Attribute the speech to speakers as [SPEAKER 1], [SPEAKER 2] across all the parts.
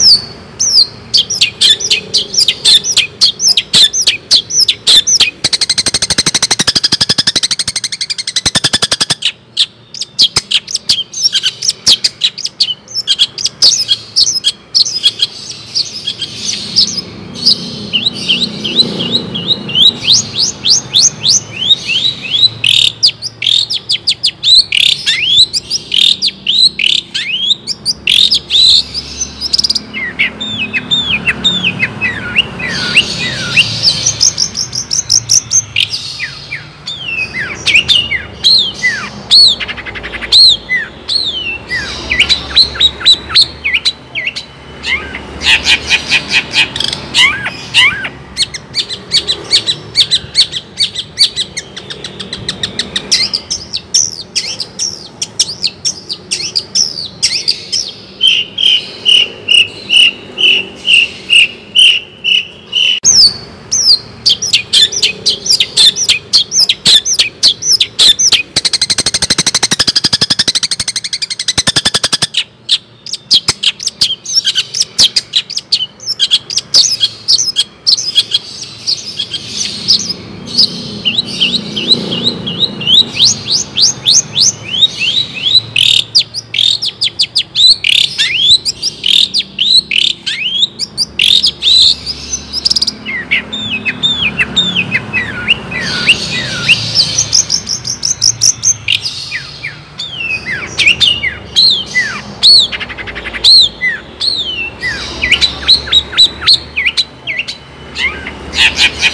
[SPEAKER 1] Thank you. Yes, yes, yes.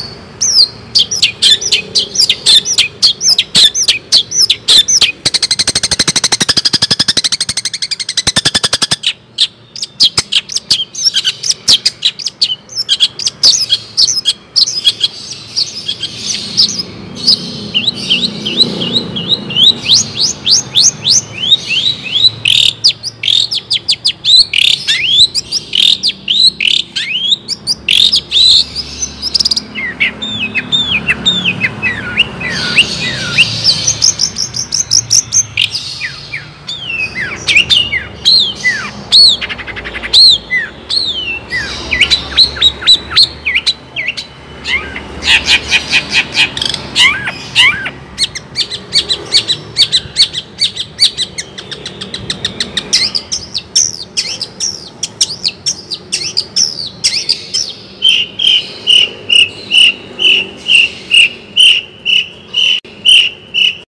[SPEAKER 1] Thanks.